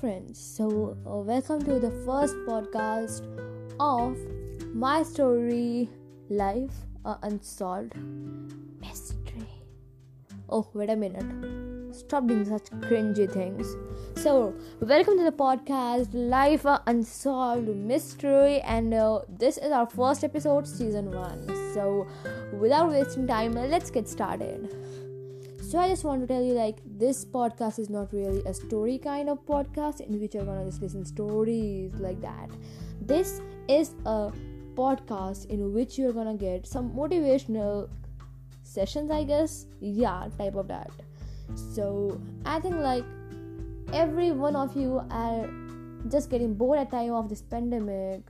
friends. So, uh, welcome to the first podcast of my story, Life uh, Unsolved Mystery. Oh, wait a minute. Stop doing such cringy things. So, welcome to the podcast, Life uh, Unsolved Mystery, and uh, this is our first episode, season one. So, without wasting time, let's get started so i just want to tell you like this podcast is not really a story kind of podcast in which you're gonna just listen stories like that. This is a podcast in which you're gonna get some motivational sessions i guess. Yeah type of that. So i think like every one of you are just getting bored at time of this pandemic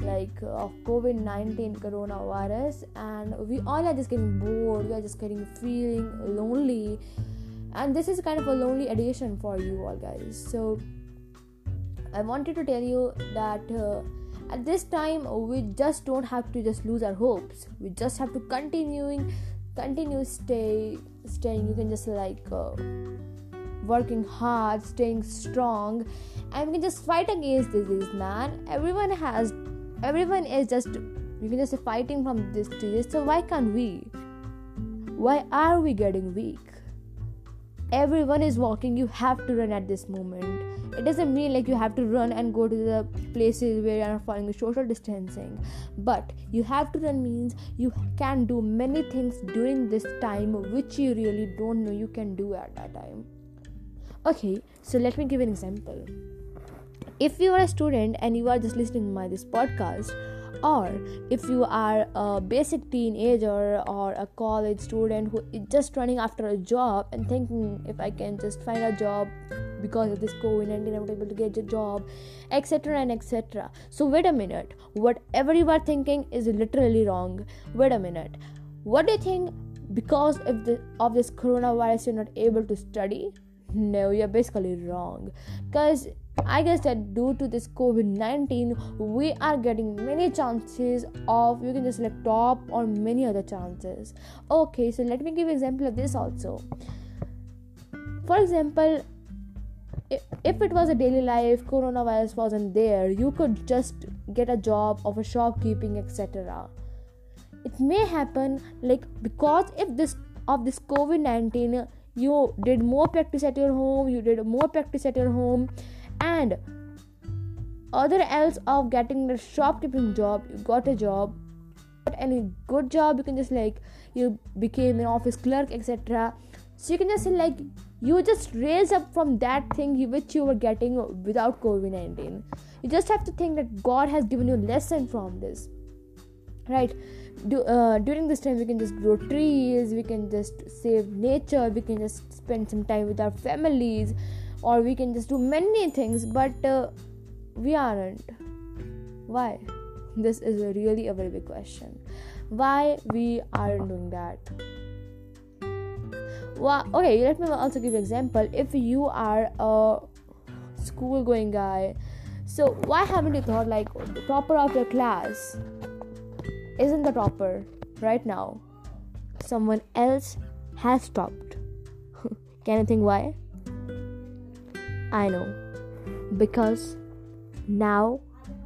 like of covid-19 coronavirus and we all are just getting bored we are just getting feeling lonely and this is kind of a lonely edition for you all guys. So i wanted to tell you that uh, at this time we just don't have to just lose our hopes. We just have to continuing continue stay staying you can just like uh, working hard staying strong and we can just fight against disease man. Everyone has everyone is just you can just fighting from this to this. So why can't we? Why are we getting weak? Everyone is walking. You have to run at this moment. It doesn't mean like you have to run and go to the places where you are following social distancing. But you have to run means you can do many things during this time which you really don't know you can do at that time. Okay so let me give an example if you are a student and you are just listening to my this podcast or if you are a basic teenager or a college student who is just running after a job and thinking if i can just find a job because of this covid-19 i'm not able to get a job etc and etc so wait a minute. Whatever you are thinking is literally wrong. Wait a minute. What do you think because of the of this coronavirus you're not able to study? No you're basically wrong. Because I guess that due to this COVID 19, we are getting many chances of you can just select top or many other chances. Okay, so let me give example of this also. For example, if it was a daily life, coronavirus wasn't there, you could just get a job of a shopkeeping, etc. It may happen like because if this of this COVID 19, you did more practice at your home, you did more practice at your home and other else of getting the shopkeeping job you got a job any good job you can just like you became an office clerk etc so you can just like you just raise up from that thing which you were getting without covid-19 you just have to think that god has given you a lesson from this right? Do, uh, during this time we can just grow trees we can just save nature we can just spend some time with our families or we can just do many things but uh, we aren't. Why? This is a really a very big question. Why we aren't doing that? Well okay let me also give you an example. If you are a school going guy so why haven't you thought like the topper of your class isn't the proper right now? Someone else has stopped. Can you think why I know. Because now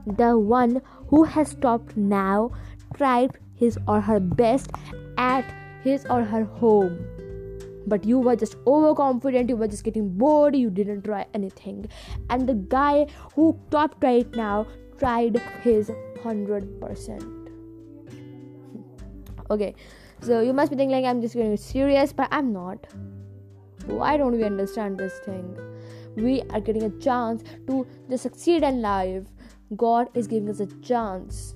the one who has stopped now tried his or her best at his or her home. But you were just overconfident, you were just getting bored, you didn't try anything. And the guy who topped right now tried his 100%. okay, so you must be thinking like I'm just getting serious, but I'm not. Why don't we understand this thing? We are getting a chance to just succeed in life. God is giving us a chance.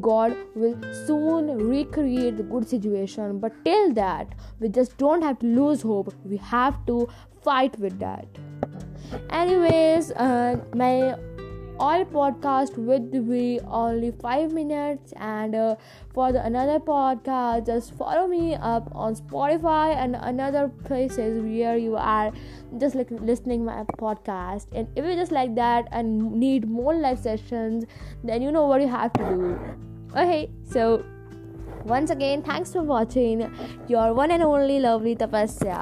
God will soon recreate the good situation but till that we just don't have to lose hope. We have to fight with that. Anyways uh, my all podcast would be only five minutes. And uh, for the another podcast just follow me up on spotify and another places where you are just like listening my podcast. And if you just like that and need more live sessions then you know what you have to do. Okay so once again thanks for watching your one and only lovely tapasya